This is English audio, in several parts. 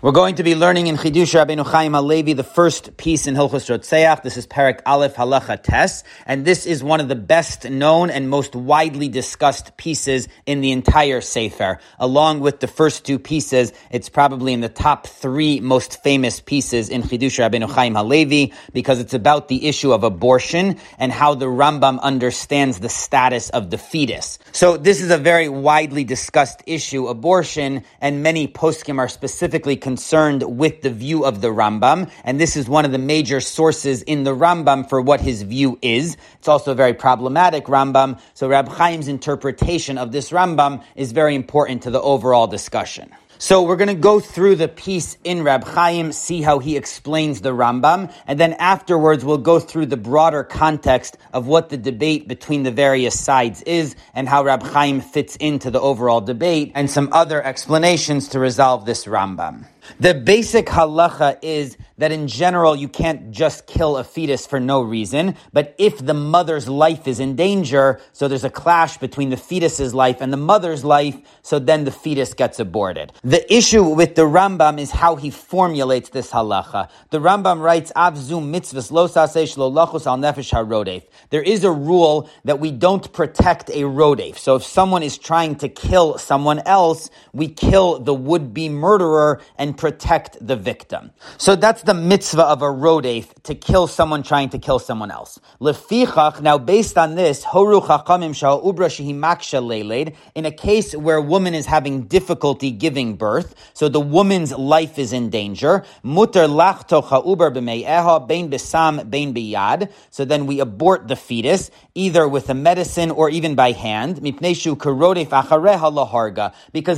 We're going to be learning in Chidush Rabbeinu Chaim Halevi the first piece in Hilchos Rotzeach. This is Parak Aleph Halacha Tes, and this is one of the best known and most widely discussed pieces in the entire Sefer. Along with the first two pieces, it's probably in the top three most famous pieces in Chidush Rabbeinu Chaim Halevi because it's about the issue of abortion and how the Rambam understands the status of the fetus. So this is a very widely discussed issue, abortion, and many poskim are specifically concerned with the view of the Rambam, and this is one of the major sources in the Rambam for what his view is. It's also a very problematic Rambam, so Rab Chaim's interpretation of this Rambam is very important to the overall discussion. So we're going to go through the piece in Rab Chaim, see how he explains the Rambam, and then afterwards we'll go through the broader context of what the debate between the various sides is and how Rab Chaim fits into the overall debate and some other explanations to resolve this Rambam. The basic halacha is that in general you can't just kill a fetus for no reason, but if the mother's life is in danger, so there's a clash between the fetus's life and the mother's life, so then the fetus gets aborted. The issue with the Rambam is how he formulates this halacha. The Rambam writes, Avzum mitzvahs lo lo lachus al nefesh harodef. There is a rule that we don't protect a rodef. So if someone is trying to kill someone else, we kill the would-be murderer and protect the victim. So that's the mitzvah of a rodef to kill someone trying to kill someone else. Lefichach, now based on this, horu chachamim in a case where a woman is having difficulty giving birth, so the woman's life is in danger, lachto biyad, so then we abort the fetus, either with a medicine or even by hand, because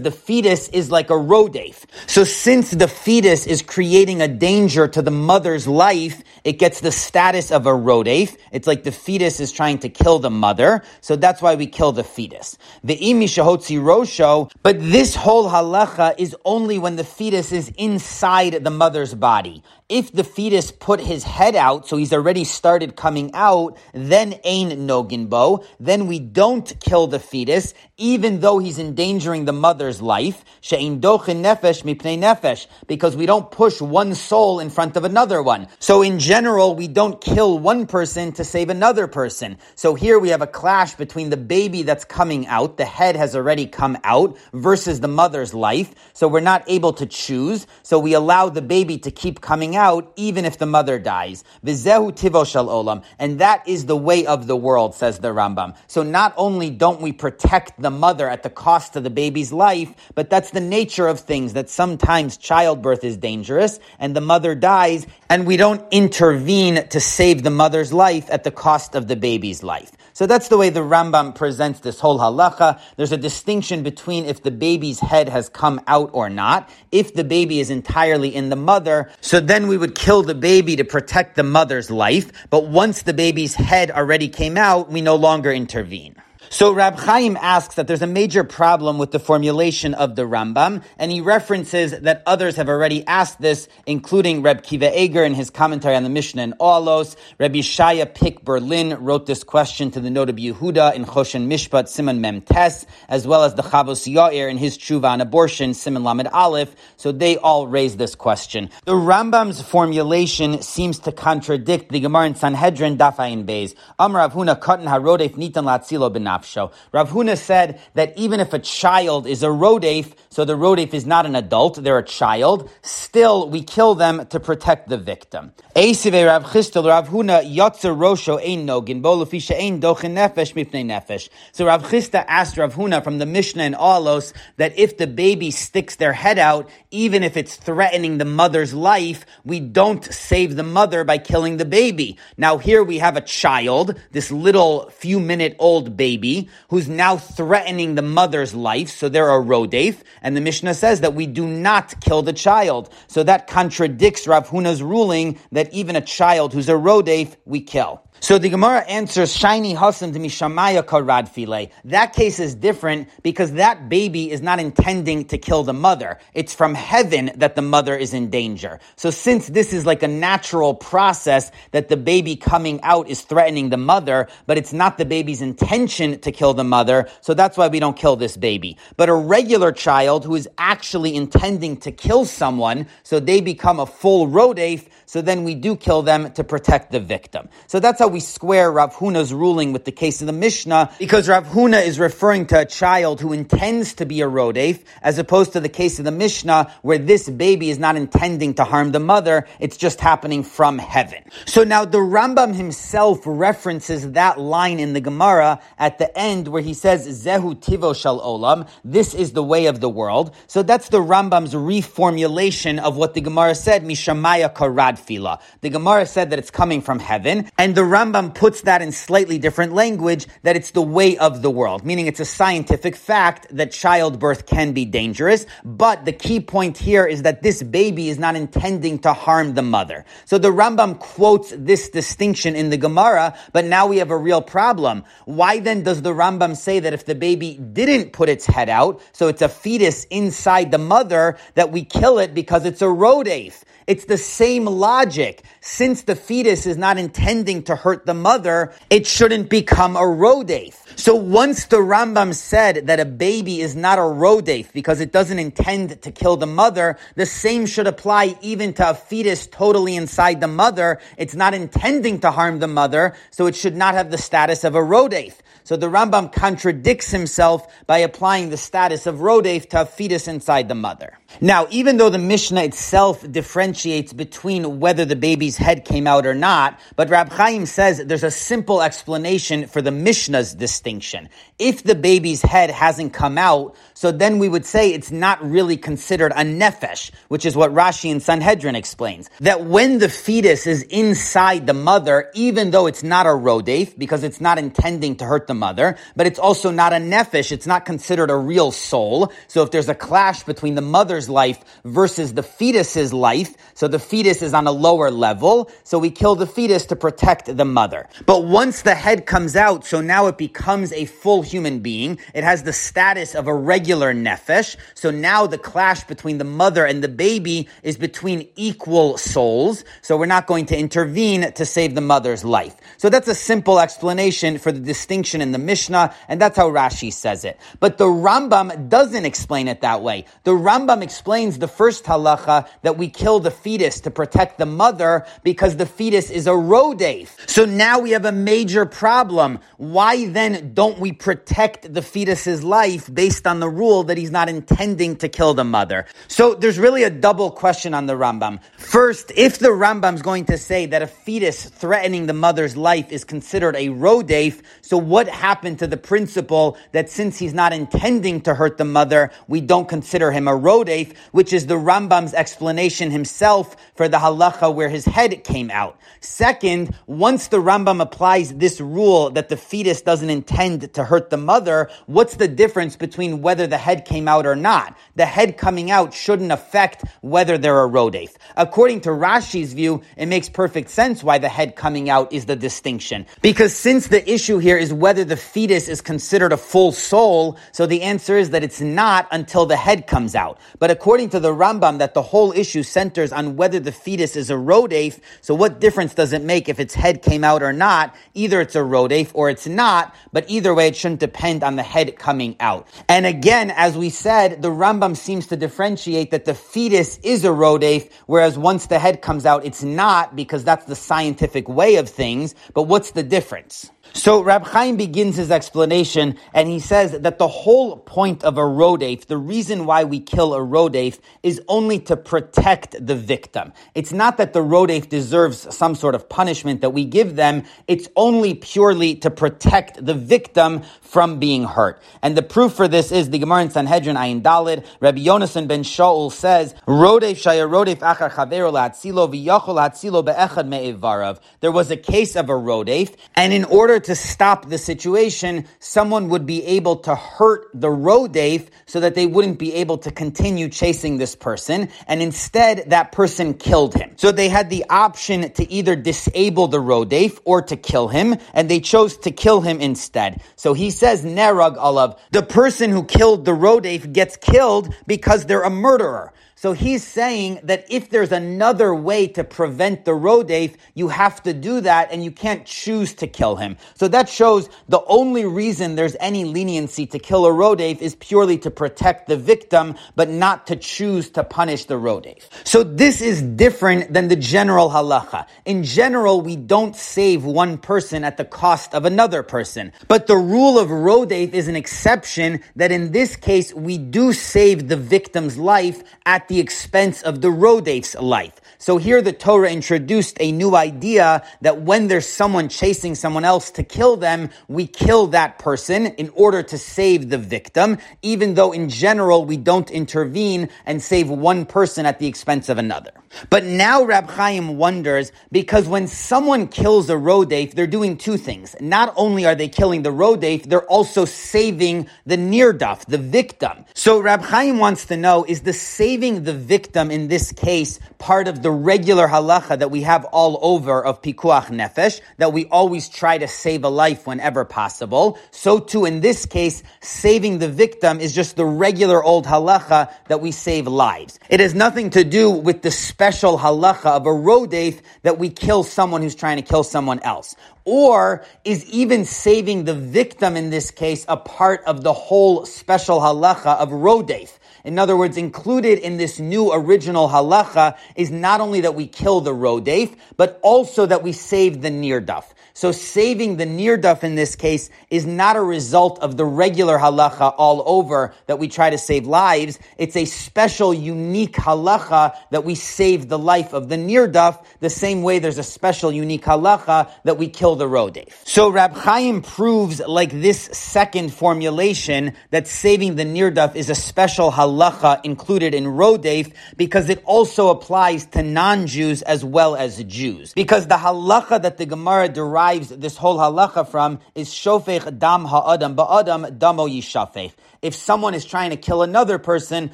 the fetus is like a rodef. So since the fetus is creating a danger to the mother's life, it gets the status of a rodef. It's like the fetus is trying to kill the mother, so that's why we kill the fetus. The imi shahotzi rosho, but this whole halacha is only when the fetus is inside the mother's body if the fetus put his head out, so he's already started coming out, then ain noginbo, then we don't kill the fetus, even though he's endangering the mother's life, she'in dochin nefesh mipnei nefesh, because we don't push one soul in front of another one. So in general, we don't kill one person to save another person. So here we have a clash between the baby that's coming out, the head has already come out, versus the mother's life. So we're not able to choose, so we allow the baby to keep coming out even if the mother dies. Vizehu tivo shal olam. And that is the way of the world, says the Rambam. So not only don't we protect the mother at the cost of the baby's life, but that's the nature of things that sometimes childbirth is dangerous and the mother dies and we don't intervene to save the mother's life at the cost of the baby's life. So that's the way the Rambam presents this whole halacha. There's a distinction between if the baby's head has come out or not. If the baby is entirely in the mother, so then we would kill the baby to protect the mother's life. But once the baby's head already came out, we no longer intervene. So Rab Chaim asks that there's a major problem with the formulation of the Rambam, and he references that others have already asked this, including Reb Kiva Eiger in his commentary on the Mishnah in Ohalos. Rabbi Shaya Pick Berlin wrote this question to the Noda Yehuda in Choshen Mishpat Simon Mem Tes, as well as the Chavos Yair in his Tshuva on abortion Simon Lamed Aleph. So they all raise this question. The Rambam's formulation seems to contradict the Gemara in Sanhedrin Dafayin Beis. Amar Rav Huna Katan Harodef Nitan Latzilo Benaf nafsho. Rav Huna said that even if a child is a rodef, so the rodef is not an adult, they're a child, still we kill them to protect the victim. Eisive Rav Chistel, Rav Huna, Yotzer Rosho Ein Nogin, Ein Nefesh Nefesh. So Rav Chisda asked Rav Huna from the Mishnah in Ohalos that if the baby sticks their head out, even if it's threatening the mother's life, we don't save the mother by killing the baby. Now here we have a child, this little few minute old baby, baby who's now threatening the mother's life, so they're a rodef, and the Mishnah says that we do not kill the child. So that contradicts Rav Huna's ruling that even a child who's a rodef, we kill. So the Gemara answers shiny hasam to mishamaya karad file. That case is different because that baby is not intending to kill the mother. It's from heaven that the mother is in danger. So since this is like a natural process that the baby coming out is threatening the mother, but it's not the baby's intention to kill the mother, so that's why we don't kill this baby. But a regular child who is actually intending to kill someone, so they become a full rodef, so then we do kill them to protect the victim. So that's how we square Rav Huna's ruling with the case of the Mishnah, because Rav Huna is referring to a child who intends to be a rodef, as opposed to the case of the Mishnah, where this baby is not intending to harm the mother, it's just happening from heaven. So now the Rambam himself references that line in the Gemara at the end where he says, Zehu Tivo Shal Olam, this is the way of the world. So that's the Rambam's reformulation of what the Gemara said, Mishamaya Karad Fila. The Gemara said that it's coming from heaven, and the Rambam puts that in slightly different language, that it's the way of the world, meaning it's a scientific fact that childbirth can be dangerous, but the key point here is that this baby is not intending to harm the mother. So the Rambam quotes this distinction in the Gemara, but now we have a real problem. Why then does the Rambam say that if the baby didn't put its head out, so it's a fetus inside the mother, that we kill it because it's a rodef? It's the same logic. Since the fetus is not intending to hurt the mother, it shouldn't become a rodef. So once the Rambam said that a baby is not a rodef because it doesn't intend to kill the mother, the same should apply even to a fetus totally inside the mother. It's not intending to harm the mother, so it should not have the status of a rodef. So the Rambam contradicts himself by applying the status of rodef to a fetus inside the mother. Now, even though the Mishnah itself differentiates between whether the baby's head came out or not, but Rab Chaim says there's a simple explanation for the Mishnah's distinction. If the baby's head hasn't come out, so then we would say it's not really considered a nefesh, which is what Rashi and Sanhedrin explains. That when the fetus is inside the mother, even though it's not a rodef, because it's not intending to hurt the mother, but it's also not a nefesh, it's not considered a real soul. So if there's a clash between the life versus the fetus's life, so the fetus is on a lower level, so we kill the fetus to protect the mother. But once the head comes out, so now it becomes a full human being, it has the status of a regular nefesh, so now the clash between the mother and the baby is between equal souls, so we're not going to intervene to save the mother's life. So that's a simple explanation for the distinction in the Mishnah, and that's how Rashi says it. But the Rambam doesn't explain it that way. The Rambam explains the first halacha that we kill the fetus to protect the mother because the fetus is a rodef. So now we have a major problem. Why then don't we protect the fetus's life based on the rule that he's not intending to kill the mother? So there's really a double question on the Rambam. First, if the Rambam's going to say that a fetus threatening the mother's life is considered a rodef, so what happened to the principle that since he's not intending to hurt the mother, we don't consider him a rodef, which is the Rambam's explanation himself for the halacha where his head came out. Second, once the Rambam applies this rule that the fetus doesn't intend to hurt the mother, what's the difference between whether the head came out or not? The head coming out shouldn't affect whether they're a rodef. According to Rashi's view, it makes perfect sense why the head coming out is the distinction. Because since the issue here is whether the fetus is considered a full soul, so the answer is that it's not until the head comes out. But according to the Rambam, that the whole issue centers on whether the fetus is a rodef, so what difference does it make if its head came out or not? Either it's a rodef or it's not, but either way, it shouldn't depend on the head coming out. And again, as we said, the Rambam seems to differentiate that the fetus is a rodef, whereas once the head comes out, it's not because that's the scientific way of things. But what's the difference? So Rab Chaim begins his explanation and he says that the whole point of a rodef, the reason why we kill a rodef is only to protect the victim. It's not that the rodef deserves some sort of punishment that we give them. It's only purely to protect the victim from being hurt. And the proof for this is the Gemara in Sanhedrin Ayin Dalid. Rabbi Yonasan ben Shaul says, rodef shaya rodef achar chavero la'atzilo v'yachol la'atzilo be'echad me'evarav. There was a case of a rodef and in order to stop the situation, someone would be able to hurt the rodef so that they wouldn't be able to continue chasing this person. And instead, that person killed him. So they had the option to either disable the rodef or to kill him, and they chose to kill him instead. So he says, Nerag Alav, the person who killed the rodef gets killed because they're a murderer. So he's saying that if there's another way to prevent the rodef, you have to do that and you can't choose to kill him. So that shows the only reason there's any leniency to kill a rodef is purely to protect the victim, but not to choose to punish the rodef. So this is different than the general halacha. In general, we don't save one person at the cost of another person. But the rule of rodef is an exception that in this case, we do save the victim's life at the expense of the Rodef's life. So here the Torah introduced a new idea that when there's someone chasing someone else to kill them, we kill that person in order to save the victim, even though in general we don't intervene and save one person at the expense of another. But now Rab Chaim wonders because when someone kills a rodef, they're doing two things. Not only are they killing the rodef, they're also saving the nirdaf, the victim. So Rab Chaim wants to know, is the saving the victim in this case part of the regular halacha that we have all over of pikuach nefesh, that we always try to save a life whenever possible. So too in this case, saving the victim is just the regular old halacha that we save lives. It has nothing to do with the special halacha of a rodef that we kill someone who's trying to kill someone else. Or is even saving the victim in this case a part of the whole special halacha of rodef? In other words, included in this new original halacha is not only that we kill the rodef, but also that we save the nirdaf. So saving the nirdaf in this case is not a result of the regular halacha all over that we try to save lives. It's a special, unique halacha that we save the life of the nirdaf, the same way there's a special, unique halacha that we kill the rodef. So Rab Chaim proves like this second formulation that saving the nirdaf is a special halacha included in rodef because it also applies to non-Jews as well as Jews. Because the halacha that the Gemara derives derives this whole halacha from is shofech dam ha'adam ba'adam damo yishafech. If someone is trying to kill another person,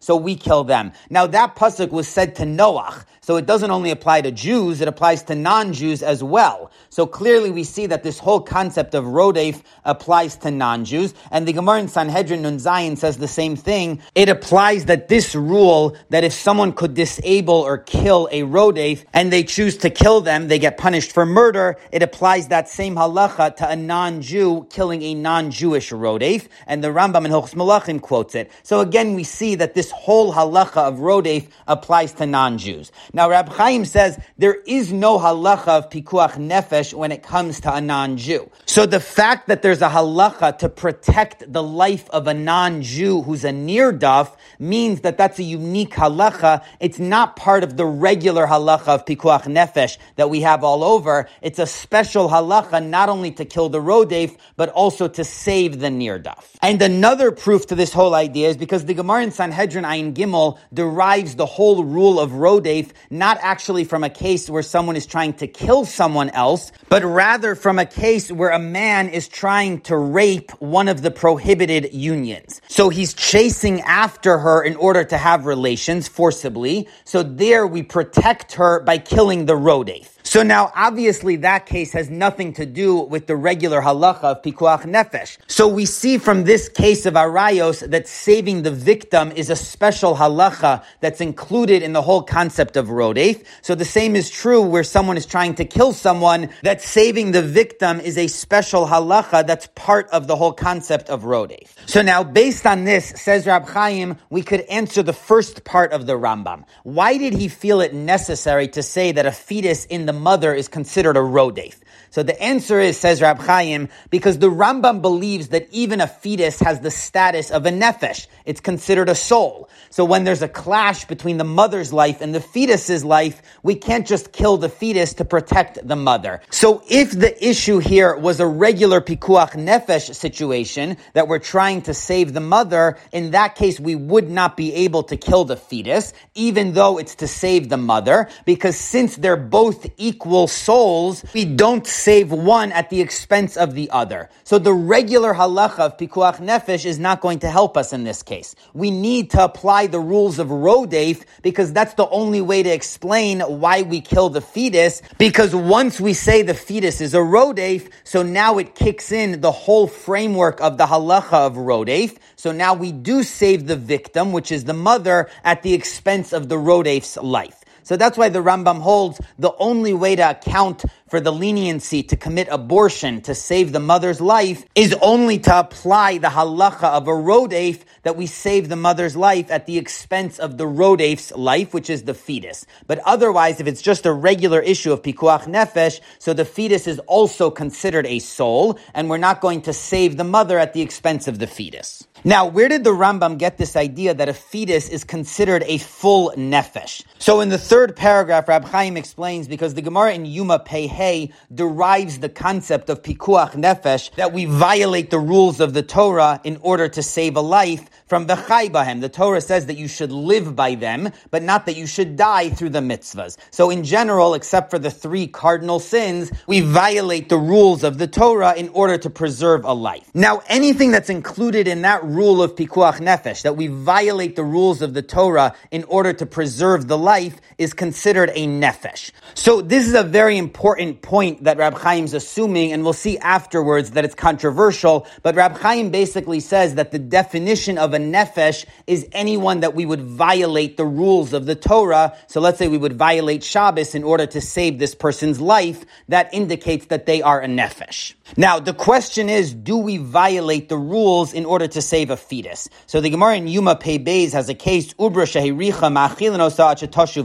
so we kill them. Now that pasuk was said to Noach, so it doesn't only apply to Jews, it applies to non-Jews as well. So clearly we see that this whole concept of rodef applies to non-Jews, and the Gemara in Sanhedrin Nun Zayin says the same thing. It applies that this rule, that if someone could disable or kill a rodef, and they choose to kill them, they get punished for murder, it applies that same halacha to a non-Jew killing a non-Jewish rodef, and the Rambam in Hilchos Malachim quotes it. So again, we see that this whole halacha of rodef applies to non-Jews. Now, Rab Chaim says there is no halacha of pikuach nefesh when it comes to a non-Jew. So the fact that there's a halacha to protect the life of a non-Jew who's a nirdaf means that that's a unique halacha. It's not part of the regular halacha of pikuach nefesh that we have all over. It's a special halacha not only to kill the rodef, but also to save the nirdaf. And another proof to this whole idea is because the Gemara in Sanhedrin Ayin Gimel derives the whole rule of rodef not actually from a case where someone is trying to kill someone else, but rather from a case where a man is trying to rape one of the prohibited unions. So he's chasing after her in order to have relations forcibly. So there we protect her by killing the rodef. So now, obviously, that case has nothing to do with the regular halacha of pikuach nefesh. So we see from this case of arayos that saving the victim is a special halacha that's included in the whole concept of rodef. So the same is true where someone is trying to kill someone, that saving the victim is a special halacha that's part of the whole concept of rodef. So now, based on this, says Rab Chaim, we could answer the first part of the Rambam. Why did he feel it necessary to say that a fetus in the mother is considered a rodef. So the answer is, says Rab Chaim, because the Rambam believes that even a fetus has the status of a nefesh. It's considered a soul. So when there's a clash between the mother's life and the fetus's life, we can't just kill the fetus to protect the mother. So if the issue here was a regular pikuach nefesh situation that we're trying to save the mother, in that case we would not be able to kill the fetus, even though it's to save the mother, because since they're both equal souls, we don't save one at the expense of the other. So the regular halacha of pikuach nefesh is not going to help us in this case. We need to apply the rules of rodef because that's the only way to explain why we kill the fetus. Because once we say the fetus is a rodef, so now it kicks in the whole framework of the halacha of rodef. So now we do save the victim, which is the mother, at the expense of the rodef's life. So that's why the Rambam holds the only way to account for the leniency to commit abortion to save the mother's life is only to apply the halacha of a rodef that we save the mother's life at the expense of the rodef's life, which is the fetus. But otherwise, if it's just a regular issue of pikuach nefesh, so the fetus is also considered a soul, and we're not going to save the mother at the expense of the fetus. Now, where did the Rambam get this idea that a fetus is considered a full nefesh? So in the third paragraph, Rab Chaim explains because the Gemara in Yuma Pei Hey derives the concept of pikuach nefesh that we violate the rules of the Torah in order to save a life from the chaybahem. The Torah says that you should live by them, but not that you should die through the mitzvahs. So in general, except for the three cardinal sins, we violate the rules of the Torah in order to preserve a life. Now, anything that's included in that rule of pikuach nefesh, that we violate the rules of the Torah in order to preserve the life, is considered a nefesh. So this is a very important point that Rab Chaim's assuming, and we'll see afterwards that it's controversial, but Rab Chaim basically says that the definition of a nefesh is anyone that we would violate the rules of the Torah. So let's say we would violate Shabbos in order to save this person's life. That indicates that they are a nefesh. Now, the question is, do we violate the rules in order to save a fetus? So the Gemara in Yuma Pei Beis has a case, Ubra Shehiricha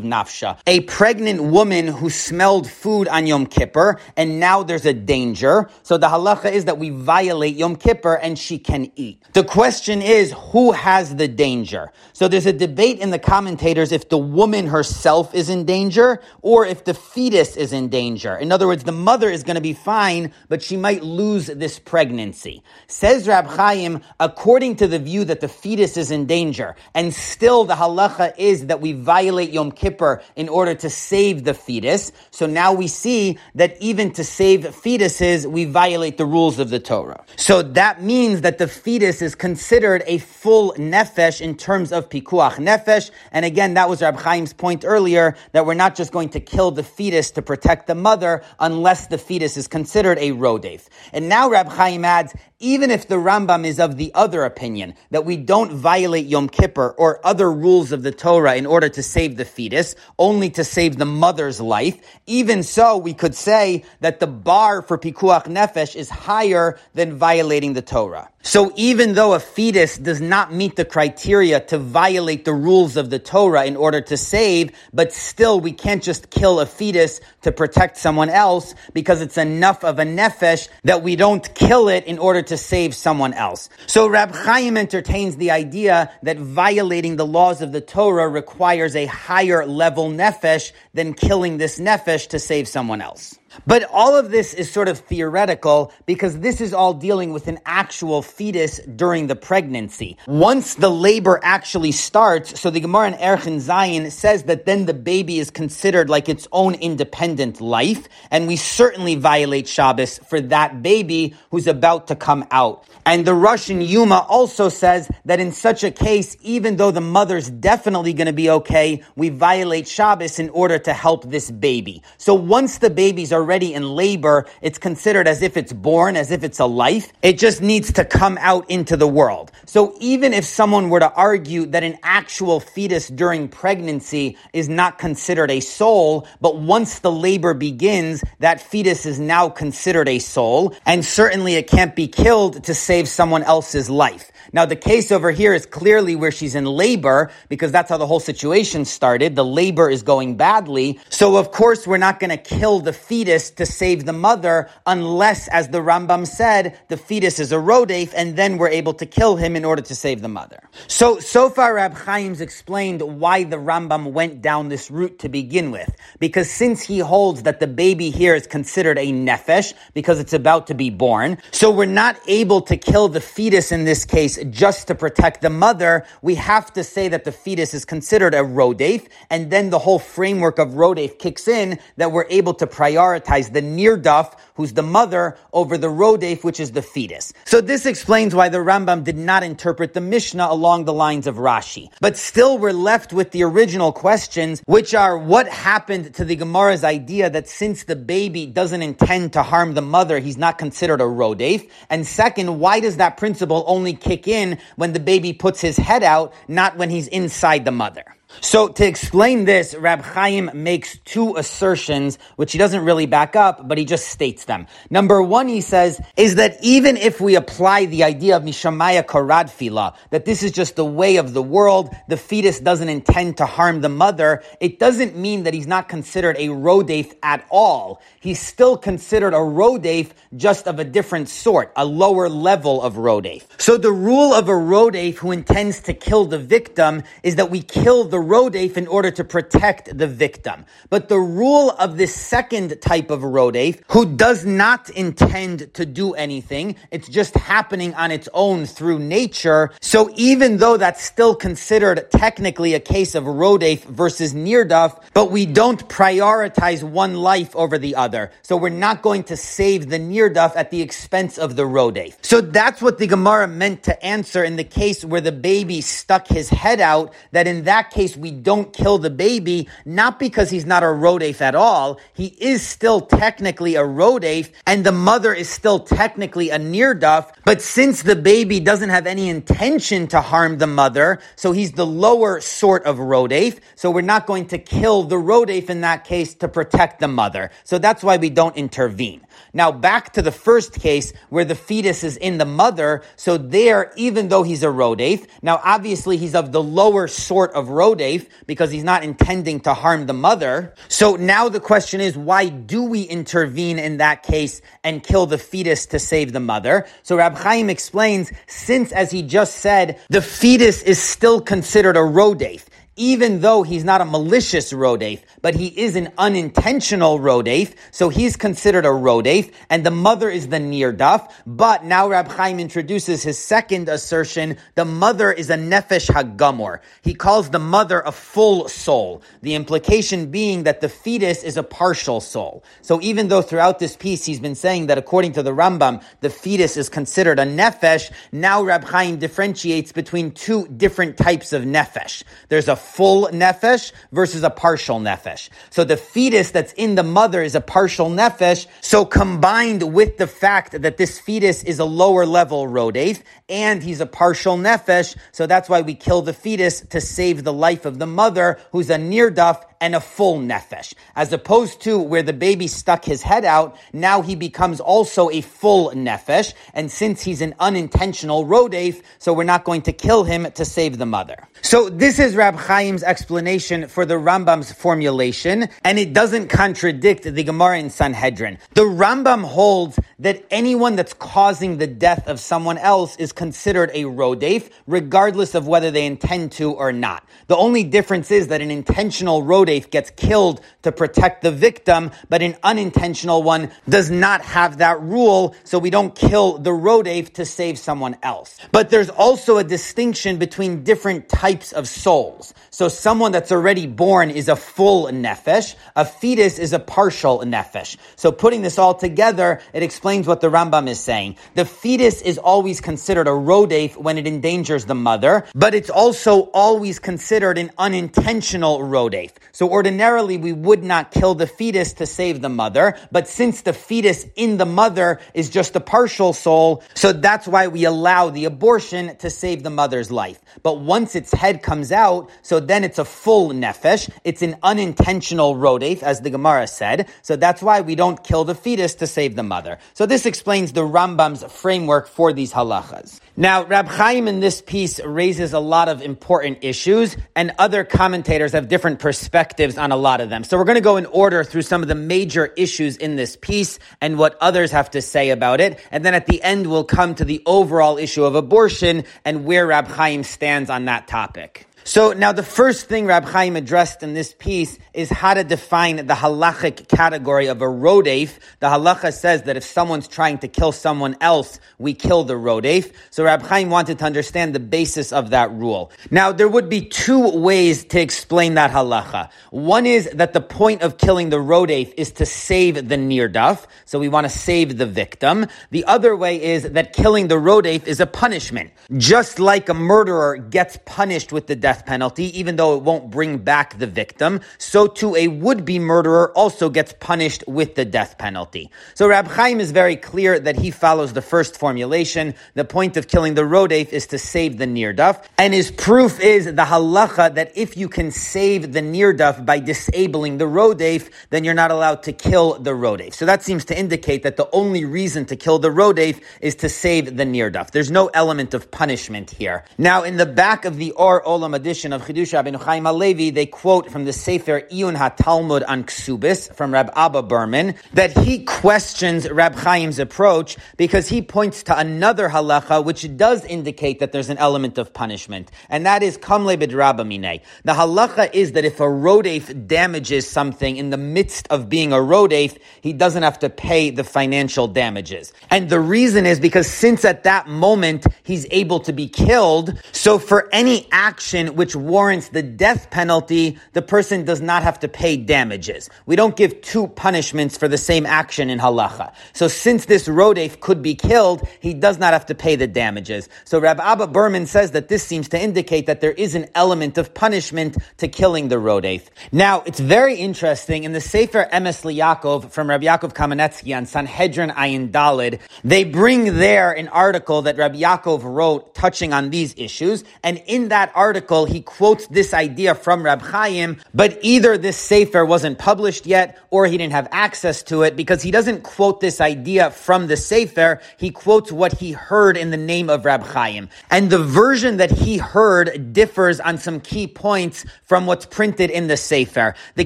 Nafsha. A pregnant woman who smelled food on Yom Kippur, and now there's a danger. So the halacha is that we violate Yom Kippur and she can eat. The question is, who has the danger? So there's a debate in the commentators if the woman herself is in danger or if the fetus is in danger. In other words, the mother is going to be fine, but she might lose this pregnancy. Says Rab Chaim, according to the view that the fetus is in danger, and still the halacha is that we violate Yom Kippur in order to save the fetus. So now we see that even to save fetuses, we violate the rules of the Torah. So that means that the fetus is considered a full nefesh in terms of pikuach nefesh. And again, that was Rab Chaim's point earlier that we're not just going to kill the fetus to protect the mother unless the fetus is considered a rodef. And now Rab Chaim adds, even if the Rambam is of the other opinion, that we don't violate Yom Kippur or other rules of the Torah in order to save the fetus, only to save the mother's life, even so, we could say that the bar for Pikuach Nefesh is higher than violating the Torah. So even though a fetus does not meet the criteria to violate the rules of the Torah in order to save, but still we can't just kill a fetus to protect someone else because it's enough of a nefesh that we don't kill it in order to save someone else. So Rab Chaim entertains the idea that violating the laws of the Torah requires a higher level nefesh than killing this nefesh to save someone else. But all of this is sort of theoretical because this is all dealing with an actual fetus during the pregnancy. Once the labor actually starts, so the Gemara in Erchin Zayin says that then the baby is considered like its own independent life, and we certainly violate Shabbos for that baby who's about to come out. And the Russian Yuma also says that in such a case, even though the mother's definitely going to be okay, we violate Shabbos in order to help this baby. So once the babies are already in labor, it's considered as if it's born, as if it's a life. It just needs to come out into the world. So even if someone were to argue that an actual fetus during pregnancy is not considered a soul, but once the labor begins, that fetus is now considered a soul, and certainly it can't be killed to save someone else's life. Now the case over here is clearly where she's in labor, because that's how the whole situation started. The labor is going badly. So of course we're not going to kill the fetus to save the mother unless, as the Rambam said, the fetus is a rodef and then we're able to kill him in order to save the mother. So, so far Rab Chaim's explained why the Rambam went down this route to begin with. Because since he holds that the baby here is considered a nefesh because it's about to be born, so we're not able to kill the fetus in this case just to protect the mother, we have to say that the fetus is considered a rodef, and then the whole framework of rodef kicks in that we're able to prioritize the nirdaf, who's the mother, over the rodef, which is the fetus. So this explains why the Rambam did not interpret the Mishnah along the lines of Rashi. But still, we're left with the original questions, which are what happened to the Gemara's idea that since the baby doesn't intend to harm the mother, he's not considered a rodef? And second, why does that principle only kick in when the baby puts his head out, not when he's inside the mother? So to explain this, Rab Chaim makes two assertions, which he doesn't really back up, but he just states them. Number one, he says, is that even if we apply the idea of Mishamaya Karadfila, that this is just the way of the world, the fetus doesn't intend to harm the mother, it doesn't mean that he's not considered a rodef at all. He's still considered a rodef, just of a different sort, a lower level of rodef. So the rule of a rodef who intends to kill the victim is that we kill the rodef in order to protect the victim. But the rule of this second type of rodef, who does not intend to do anything, it's just happening on its own through nature. So even though that's still considered technically a case of rodef versus nirdaf, but we don't prioritize one life over the other. So we're not going to save the nirdaf at the expense of the rodef. So that's what the Gemara meant to answer in the case where the baby stuck his head out, that in that case we don't kill the baby, not because he's not a rodef at all. He is still technically a rodef, and the mother is still technically a nirdaf. But since the baby doesn't have any intention to harm the mother, so he's the lower sort of rodef. So we're not going to kill the rodef in that case to protect the mother. So that's why we don't intervene. Now back to the first case where the fetus is in the mother. So there, even though he's a rodef, now obviously he's of the lower sort of rodef because he's not intending to harm the mother. So now the question is, why do we intervene in that case and kill the fetus to save the mother? So Rab Chaim explains, since as he just said, the fetus is still considered a rodef even though he's not a malicious rodef, but he is an unintentional rodef, so he's considered a rodef, and the mother is the near nirdaf. But now Rab Chaim introduces his second assertion: the mother is a nefesh hagamor. He calls the mother a full soul. The implication being that the fetus is a partial soul. So even though throughout this piece he's been saying that according to the Rambam the fetus is considered a nefesh, now Rab Chaim differentiates between two different types of nefesh. There's a full nefesh versus a partial nefesh. So the fetus that's in the mother is a partial nefesh. So combined with the fact that this fetus is a lower level rodef and he's a partial nefesh, so that's why we kill the fetus to save the life of the mother who's a nirdaf and a full nefesh. As opposed to where the baby stuck his head out, now he becomes also a full nefesh. And since he's an unintentional rodef, so we're not going to kill him to save the mother. So this is Rab Chaim's explanation for the Rambam's formulation, and it doesn't contradict the Gemara in Sanhedrin. The Rambam holds that anyone that's causing the death of someone else is considered a rodef, regardless of whether they intend to or not. The only difference is that an intentional rodef gets killed to protect the victim, but an unintentional one does not have that rule, so we don't kill the rodef to save someone else. But there's also a distinction between different types types of souls. So someone that's already born is a full nefesh. A fetus is a partial nefesh. So putting this all together, it explains what the Rambam is saying. The fetus is always considered a rodef when it endangers the mother, but it's also always considered an unintentional rodef. So ordinarily we would not kill the fetus to save the mother, but since the fetus in the mother is just a partial soul, so that's why we allow the abortion to save the mother's life. But once it's head comes out, so then it's a full nefesh. It's an unintentional rodef, as the Gemara said. So that's why we don't kill the fetus to save the mother. So this explains the Rambam's framework for these halachas. Now, Rab Chaim in this piece raises a lot of important issues, and other commentators have different perspectives on a lot of them. So we're going to go in order through some of the major issues in this piece and what others have to say about it. And then at the end, we'll come to the overall issue of abortion and where Rab Chaim stands on that topic. So now the first thing Rab Chaim addressed in this piece is how to define the halachic category of a rodef. The halacha says that if someone's trying to kill someone else, we kill the rodef. So Rab Chaim wanted to understand the basis of that rule. Now there would be two ways to explain that halacha. One is that the point of killing the rodef is to save the nirdaf. So we want to save the victim. The other way is that killing the rodef is a punishment. Just like a murderer gets punished with the death death penalty, even though it won't bring back the victim, so too a would-be murderer also gets punished with the death penalty. So Rab Chaim is very clear that he follows the first formulation. The point of killing the rodef is to save the nirdaf, and his proof is the halacha that if you can save the nirdaf by disabling the rodef, then you're not allowed to kill the rodef. So that seems to indicate that the only reason to kill the rodef is to save the nirdaf. There's no element of punishment here. Now, in the back of the Or Olam edition of Chidush Rabbeinu Chaim Halevi, they quote from the Sefer Iyun HaTalmud on Ksubis from Rab Abba Berman that he questions Rab Chaim's approach because he points to another halacha which does indicate that there's an element of punishment, and that is kamle b'drabamine. The halacha is that if a rodef damages something in the midst of being a rodef, he doesn't have to pay the financial damages. And the reason is because since at that moment he's able to be killed, so for any action which warrants the death penalty, the person does not have to pay damages. We don't give two punishments for the same action in halacha. So since this rodef could be killed, he does not have to pay the damages. So Rabbi Abba Berman says that this seems to indicate that there is an element of punishment to killing the rodef. Now, it's very interesting in the Sefer Emes Yaakov from Rabbi Yaakov Kamenetsky on Sanhedrin Ayin Dalid, they bring there an article that Rabbi Yaakov wrote touching on these issues, and in that article, he quotes this idea from Rab Chaim, but either this Sefer wasn't published yet or he didn't have access to it because he doesn't quote this idea from the Sefer. He quotes what he heard in the name of Rab Chaim. And the version that he heard differs on some key points from what's printed in the Sefer. The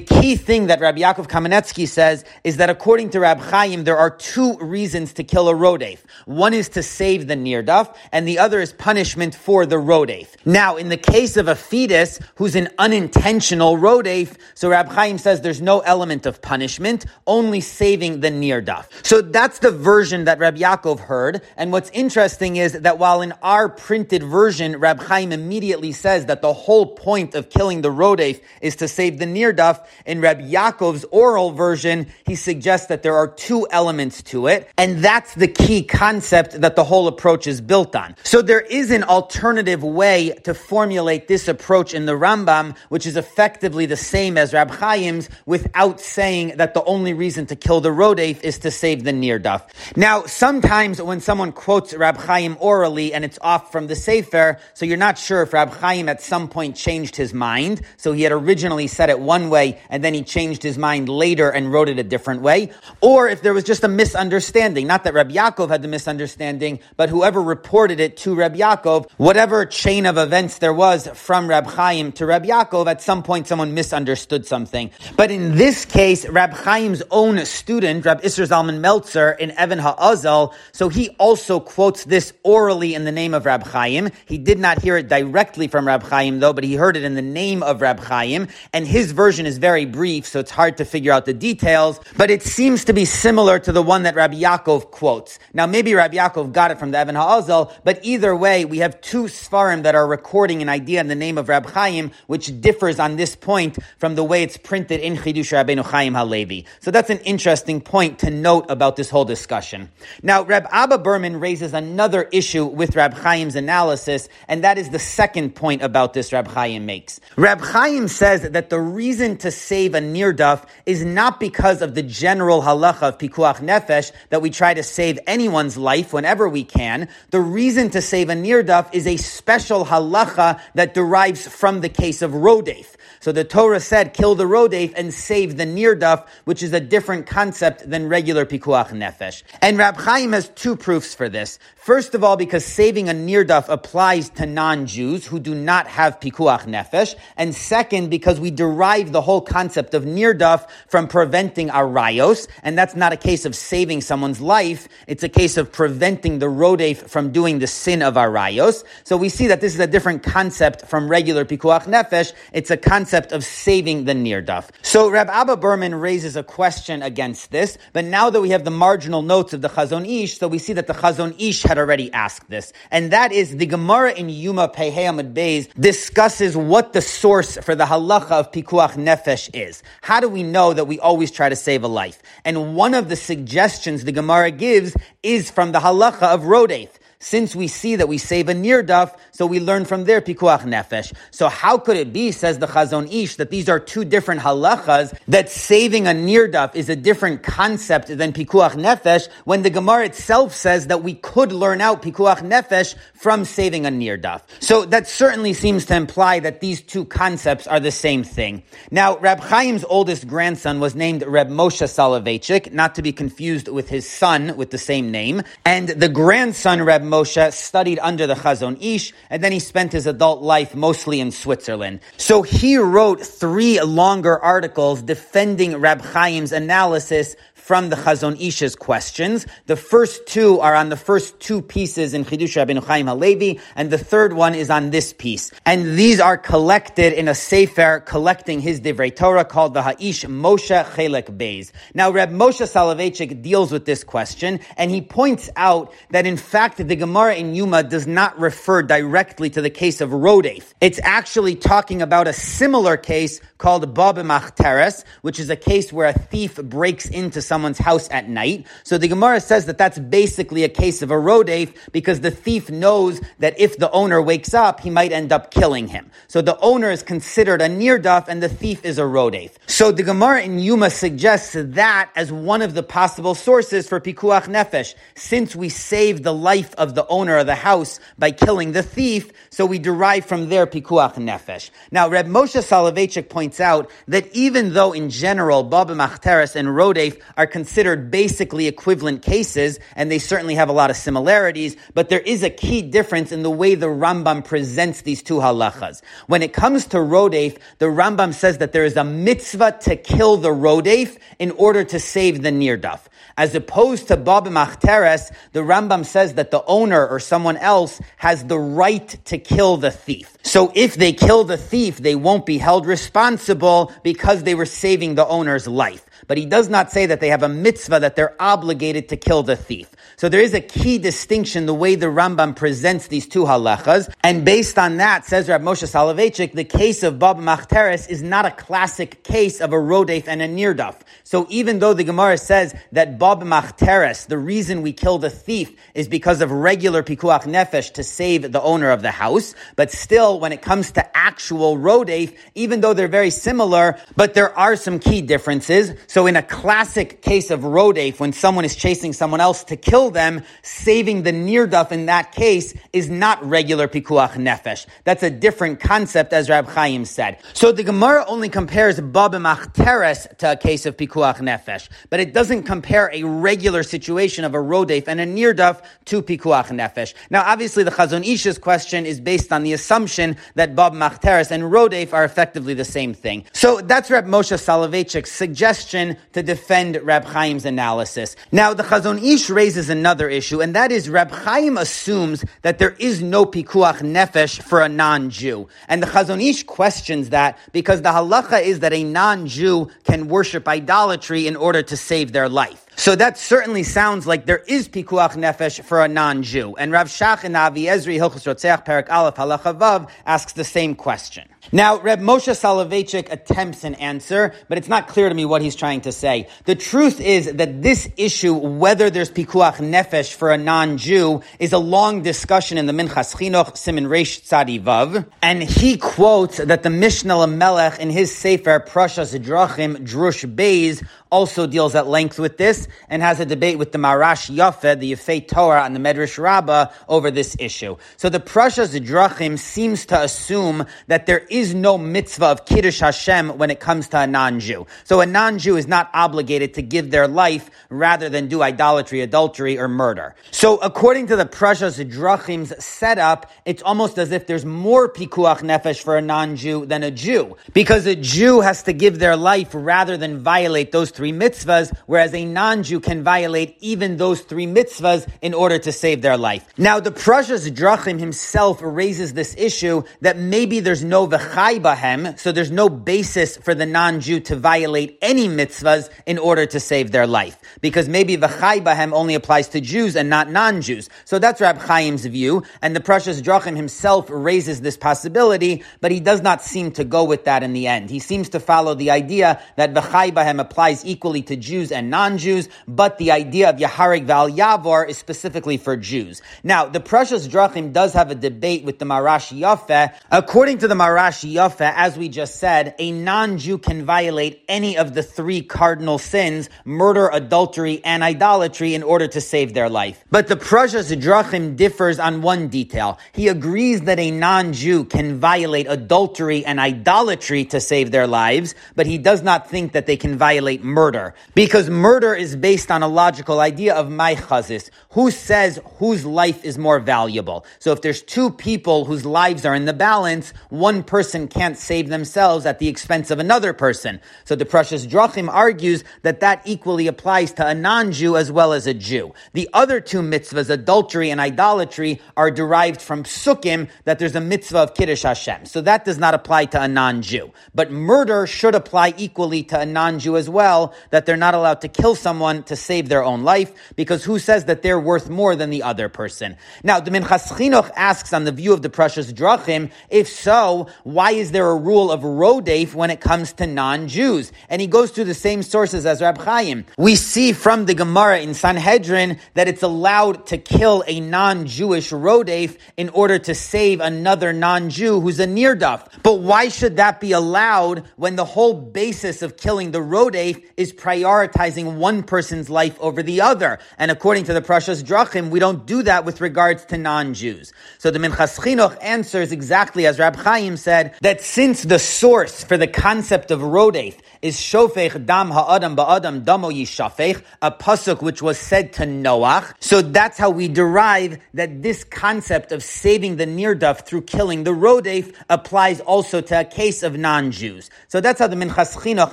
key thing that Rabbi Yaakov Kamenetsky says is that according to Rab Chaim, there are two reasons to kill a rodef. One is to save the nirdaf, and the other is punishment for the rodef. Now, in the case of a a fetus who's an unintentional rodef, so Rab Chaim says there's no element of punishment, only saving the nirdaf. So that's the version that Rab Yaakov heard. And what's interesting is that while in our printed version, Rab Chaim immediately says that the whole point of killing the rodef is to save the nirdaf, in Rab Yaakov's oral version, he suggests that there are two elements to it, and that's the key concept that the whole approach is built on. So there is an alternative way to formulate this this approach in the Rambam, which is effectively the same as Rab Chaim's, without saying that the only reason to kill the rodef is to save the nirdaf. Now, sometimes when someone quotes Rab Chaim orally and it's off from the Sefer, so you're not sure if Rab Chaim at some point changed his mind, so he had originally said it one way and then he changed his mind later and wrote it a different way, or if there was just a misunderstanding, not that Rab Yaakov had the misunderstanding, but whoever reported it to Rab Yaakov, whatever chain of events there was from Rab Chaim to Rab Yaakov, at some point someone misunderstood something. But in this case, Rab Chaim's own student, Rab Isser Zalman Meltzer in Even HaAzel, so he also quotes this orally in the name of Rab Chaim. He did not hear it directly from Rab Chaim though, but he heard it in the name of Rab Chaim, and his version is very brief, so it's hard to figure out the details, but it seems to be similar to the one that Rab Yaakov quotes. Now maybe Rab Yaakov got it from the Even HaAzel, but either way, we have two Sfarim that are recording an idea in the name of Rab Chaim, which differs on this point from the way it's printed in Chidush Rabbeinu Chaim Halevi. So that's an interesting point to note about this whole discussion. Now, Rab Abba Berman raises another issue with Rab Chaim's analysis, and that is the second point about this Rab Chaim makes. Rab Chaim says that the reason to save a nirdaf is not because of the general halacha of pikuach nefesh that we try to save anyone's life whenever we can. The reason to save a nirdaf is a special halacha that derives from the case of Rodef. So the Torah said, kill the rodef and save the nirdaf, which is a different concept than regular pikuach nefesh. And Rab Chaim has two proofs for this. First of all, because saving a nirdaf applies to non-Jews who do not have pikuach nefesh. And second, because we derive the whole concept of nirdaf from preventing arayos. And that's not a case of saving someone's life. It's a case of preventing the rodef from doing the sin of arayos. So we see that this is a different concept from regular pikuach nefesh. It's a concept of saving the nirdaf. So Rab Abba Berman raises a question against this, but now that we have the marginal notes of the Chazon Ish, so we see that the Chazon Ish had already asked this, and that is the Gemara in Yuma Pehei Beis discusses what the source for the halacha of pikuach nefesh is. How do we know that we always try to save a life? And one of the suggestions the Gemara gives is from the halacha of Rodef since we see that we save a near nirdaf, so we learn from there pikuach nefesh. So how could it be, says the Chazon Ish, that these are two different halachas, that saving a near nirdaf is a different concept than pikuach nefesh, when the Gemara itself says that we could learn out pikuach nefesh from saving a near nirdaf. So that certainly seems to imply that these two concepts are the same thing. Now, Rab Chaim's oldest grandson was named Reb Moshe Soloveitchik, not to be confused with his son with the same name, and the grandson Reb Moshe studied under the Chazon Ish, and then he spent his adult life mostly in Switzerland. So he wrote three longer articles defending Rab Chaim's analysis from the Chazon Ish's questions. The first two are on the first two pieces in Chidush Rabbeinu Chaim Halevi, and the third one is on this piece. And these are collected in a sefer collecting his Divrei Torah called the Ha'ish Moshe Chelek Beis. Now, Reb Moshe Soloveitchik deals with this question, and he points out that in fact the Gemara in Yuma does not refer directly to the case of Rodef. It's actually talking about a similar case called Bab Machteres, which is a case where a thief breaks into someone's house at night. So the Gemara says that that's basically a case of a rodef because the thief knows that if the owner wakes up, he might end up killing him. So the owner is considered a nirdaf and the thief is a rodef. So the Gemara in Yuma suggests that as one of the possible sources for pikuach nefesh. Since we saved the life of the owner of the house by killing the thief, so we derive from there pikuach nefesh. Now, Reb Moshe Soloveitchik points points out that even though in general Baba Machteres and Rodef are considered basically equivalent cases, and they certainly have a lot of similarities, but there is a key difference in the way the Rambam presents these two halachas. When it comes to Rodef, the Rambam says that there is a mitzvah to kill the Rodef in order to save the Nirdaf. As opposed to Baba Machteres, the Rambam says that the owner or someone else has the right to kill the thief. So if they kill the thief, they won't be held responsible because they were saving the owner's life but he does not say that they have a mitzvah that they're obligated to kill the thief. So there is a key distinction the way the Rambam presents these two halachas, and based on that, says Rab Moshe Soloveitchik, the case of Bab Machteres is not a classic case of a rodef and a nirdaf. So even though the Gemara says that Bab Machteres, the reason we kill the thief is because of regular pikuach nefesh to save the owner of the house, but still when it comes to actual rodef, even though they're very similar, but there are some key differences. So in a classic case of rodef, when someone is chasing someone else to kill them, saving the nirdaf in that case is not regular pikuach nefesh. That's a different concept, as Rab Chaim said. So the Gemara only compares baba machteres to a case of pikuach nefesh, but it doesn't compare a regular situation of a rodef and a nirdaf to pikuach nefesh. Now, obviously, the Chazon Ish's question is based on the assumption that baba machteres and rodef are effectively the same thing. So that's Rab Moshe Soloveitchik's suggestion to defend Rab Chaim's analysis. Now, the Chazon Ish raises another issue, and that is Rab Chaim assumes that there is no pikuach nefesh for a non-Jew. And the Chazon Ish questions that because the halacha is that a non-Jew can worship idolatry in order to save their life. So that certainly sounds like there is pikuach nefesh for a non-Jew. And Rav Shach in Avi Ezri Hilchos Rotzeach Perak Aleph Halacha Vav asks the same question. Now, Reb Moshe Soloveitchik attempts an answer, but it's not clear to me what he's trying to say. The truth is that this issue, whether there's pikuach nefesh for a non-Jew, is a long discussion in the Minchas Chinuch Simin Reish Tzadi Vav, and he quotes that the Mishnah Lamelech in his Sefer Prashas Drachim Drush Beis also deals at length with this and has a debate with the Maharash Yafeh, the Yefei To'ar, and the Medrash Rabbah over this issue. So the Prashas Drachim seems to assume that there is no mitzvah of Kiddush Hashem when it comes to a non-Jew. So a non-Jew is not obligated to give their life rather than do idolatry, adultery, or murder. So according to the Prashas Drachim's setup, it's almost as if there's more pikuach nefesh for a non-Jew than a Jew. Because a Jew has to give their life rather than violate those three mitzvahs, whereas a non-Jew can violate even those three mitzvahs in order to save their life. Now the Prashas Drachim himself raises this issue that maybe there's no v'chai bahem, so there's no basis for the non-Jew to violate any mitzvahs in order to save their life. Because maybe v'chai bahem only applies to Jews and not non-Jews. So that's Rab Chaim's view, and the Prashas Drachim himself raises this possibility, but he does not seem to go with that in the end. He seems to follow the idea that v'chai bahem applies equally to Jews and non-Jews, but the idea of Yehareg V'al Yaavor is specifically for Jews. Now, the Prashas Drachim does have a debate with the Maharash Yafeh. According to the Maharash Yafeh, as we just said, a non-Jew can violate any of the three cardinal sins, murder, adultery, and idolatry in order to save their life. But the Prashas Drachim differs on one detail. He agrees that a non-Jew can violate adultery and idolatry to save their lives, but he does not think that they can violate murder. Murder because murder is based on a logical idea of maichazis. Who says whose life is more valuable? So if there's two people whose lives are in the balance, one person can't save themselves at the expense of another person. So the Prashas Drachim argues that that equally applies to a non-Jew as well as a Jew. The other two mitzvahs, adultery and idolatry, are derived from psukim that there's a mitzvah of Kiddush Hashem. So that does not apply to a non-Jew. But murder should apply equally to a non-Jew as well, that they're not allowed to kill someone to save their own life, because who says that they're worth more than the other person? Now, the Minchas Chinuch asks on the view of the Prashas Drachim, if so, why is there a rule of rodef when it comes to non-Jews? And he goes through the same sources as Rab Chaim. We see from the Gemara in Sanhedrin that it's allowed to kill a non-Jewish rodef in order to save another non-Jew who's a nirdaf. But why should that be allowed when the whole basis of killing the rodef is prioritizing one person's life over the other? And according to the Prashas Drachim, we don't do that with regards to non-Jews. So the Minchas Chinuch answers exactly as Rab Chaim said, that since the source for the concept of rodef is shofech dam ha'adam ba'adam damo yishafech, a pasuk which was said to Noach. So that's how we derive that this concept of saving the nirdaf through killing the rodef applies also to a case of non-Jews. So that's how the Minchas Chinuch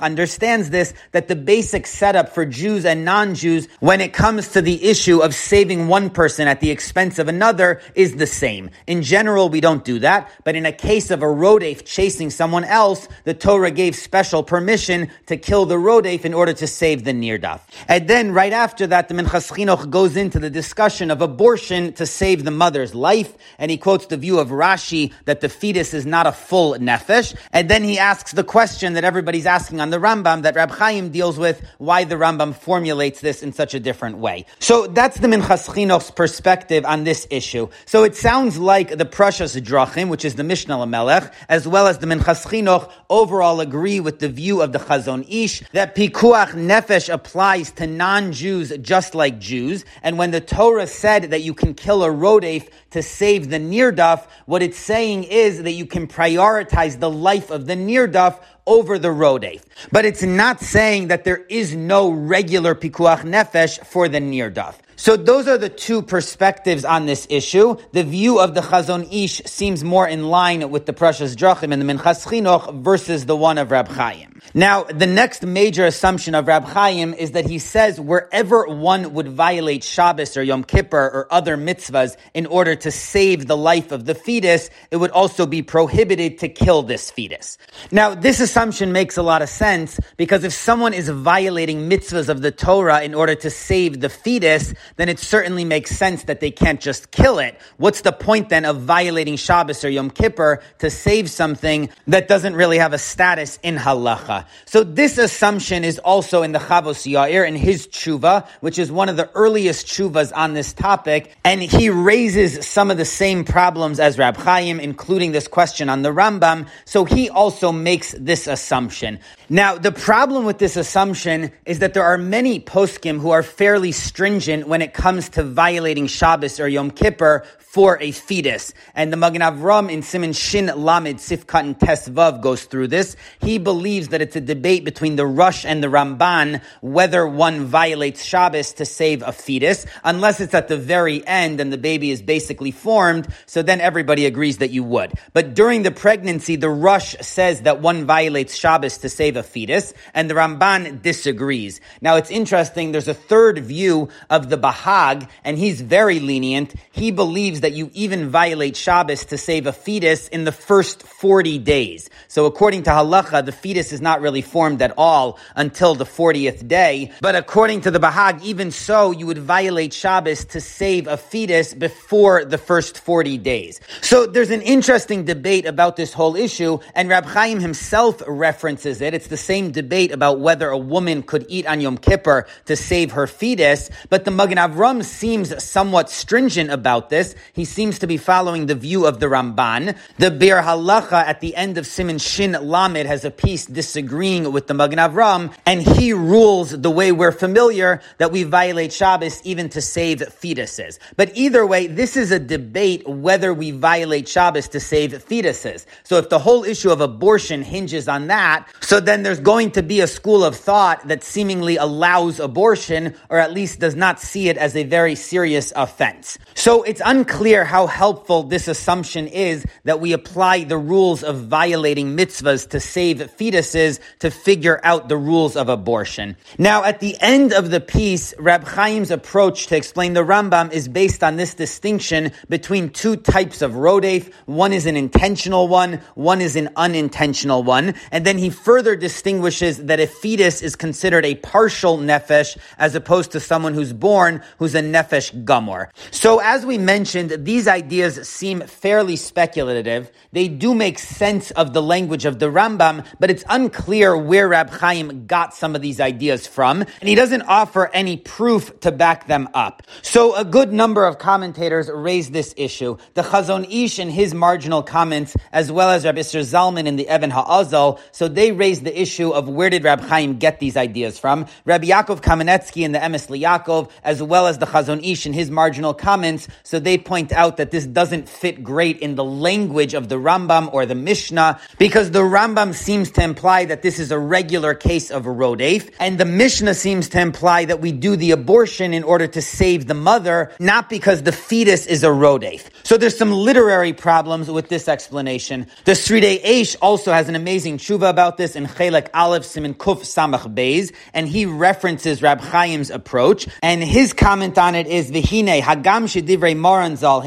understands this, that the basic setup for Jews and non-Jews when it comes to the issue of saving one person at the expense of another is the same. In general, we don't do that, but in a case of a rodef chasing someone else, the Torah gave special permission to kill the rodef in order to save the nirdaf. And then right after that, the Minchas Chinuch goes into the discussion of abortion to save the mother's life, and he quotes the view of Rashi that the fetus is not a full nefesh, and then he asks the question that everybody's asking on the Rambam that Rab Chaim deals with, why the Rambam formulates this in such a different way. So that's the Minchas Chinuch's perspective on this issue. So it sounds like the Prashas Drachim, which is the Mishnah Lamelech, as well as the Minchas Chinuch, overall agree with the view of the Chazon Ish that Pikuach Nefesh applies to non-Jews just like Jews. And when the Torah said that you can kill a rodef to save the near nirdaf, what it's saying is that you can prioritize the life of the near nirdaf over the rodef. But it's not saying that there is no regular pikuach nefesh for the near nirdaf. So those are the two perspectives on this issue. The view of the Chazon Ish seems more in line with the Prashas Drachim and the Minchas Chinuch versus the one of Rab Chaim. Now, the next major assumption of Rab Chaim is that he says wherever one would violate Shabbos or Yom Kippur or other mitzvahs in order to save the life of the fetus, it would also be prohibited to kill this fetus. Now, this assumption makes a lot of sense because if someone is violating mitzvahs of the Torah in order to save the fetus, then it certainly makes sense that they can't just kill it. What's the point then of violating Shabbos or Yom Kippur to save something that doesn't really have a status in halacha? So this assumption is also in the Chavos Yair in his tshuva, which is one of the earliest tshuvas on this topic, and he raises some of the same problems as Rab Chaim, including this question on the Rambam. So he also makes this assumption. Now, the problem with this assumption is that there are many poskim who are fairly stringent when it comes to violating Shabbos or Yom Kippur for a fetus. And the Magen Avram in Siman Shin Lamed Sifkat and Tesvav goes through this. He believes that it's a debate between the Rosh and the Ramban whether one violates Shabbos to save a fetus, unless it's at the very end and the baby is basically formed. So then everybody agrees that you would. But during the pregnancy, the Rosh says that one violates Shabbos to save a fetus, and the Ramban disagrees. Now it's interesting. There's a third view of the Bahag, and he's very lenient. He believes that you even violate Shabbos to save a fetus in the first 40 days. So according to halacha, the fetus is not really formed at all until the 40th day. But according to the Bahag, even so, you would violate Shabbos to save a fetus before the first 40 days. So there's an interesting debate about this whole issue, and Rab Chaim himself references it. It's the same debate about whether a woman could eat on Yom Kippur to save her fetus, but the Magen Avram seems somewhat stringent about this. He seems to be following the view of the Ramban. The Biur Halacha at the end of Siman Shin Lamed has a piece disagreeing with the Magen Avram, and he rules the way we're familiar that we violate Shabbos even to save fetuses. But either way, this is a debate whether we violate Shabbos to save fetuses. So if the whole issue of abortion hinges on that, so then there's going to be a school of thought that seemingly allows abortion, or at least does not see it as a very serious offense. So it's unclear how helpful this assumption is that we apply the rules of violating mitzvahs to save fetuses to figure out the rules of abortion. Now, at the end of the piece, Rab Chaim's approach to explain the Rambam is based on this distinction between two types of rodef. One is an intentional one, one is an unintentional one. And then he further distinguishes that a fetus is considered a partial nefesh as opposed to someone who's born who's a nefesh gamor. So as we mentioned, these ideas seem fairly speculative. They do make sense of the language of the Rambam, but it's unclear where Rab Chaim got some of these ideas from, and he doesn't offer any proof to back them up. So a good number of commentators raise this issue. The Chazon Ish in his marginal comments, as well as Rabbi Isser Zalman in the Even HaAzel, so they raise the issue of where did Rab Chaim get these ideas from. Rabbi Yaakov Kamenetsky in the Emes Yaakov, as well as the Chazon Ish in his marginal comments, so they point point out that this doesn't fit great in the language of the Rambam or the Mishnah because the Rambam seems to imply that this is a regular case of a rodef, and the Mishnah seems to imply that we do the abortion in order to save the mother, not because the fetus is a rodef. So there's some literary problems with this explanation. The Sridei Eish also has an amazing tshuva about this in Chelek Aleph Simin Kuf Samach Beis, and he references Rab Chaim's approach, and his comment on it is Vihine Hagam Shedivrei Moranzal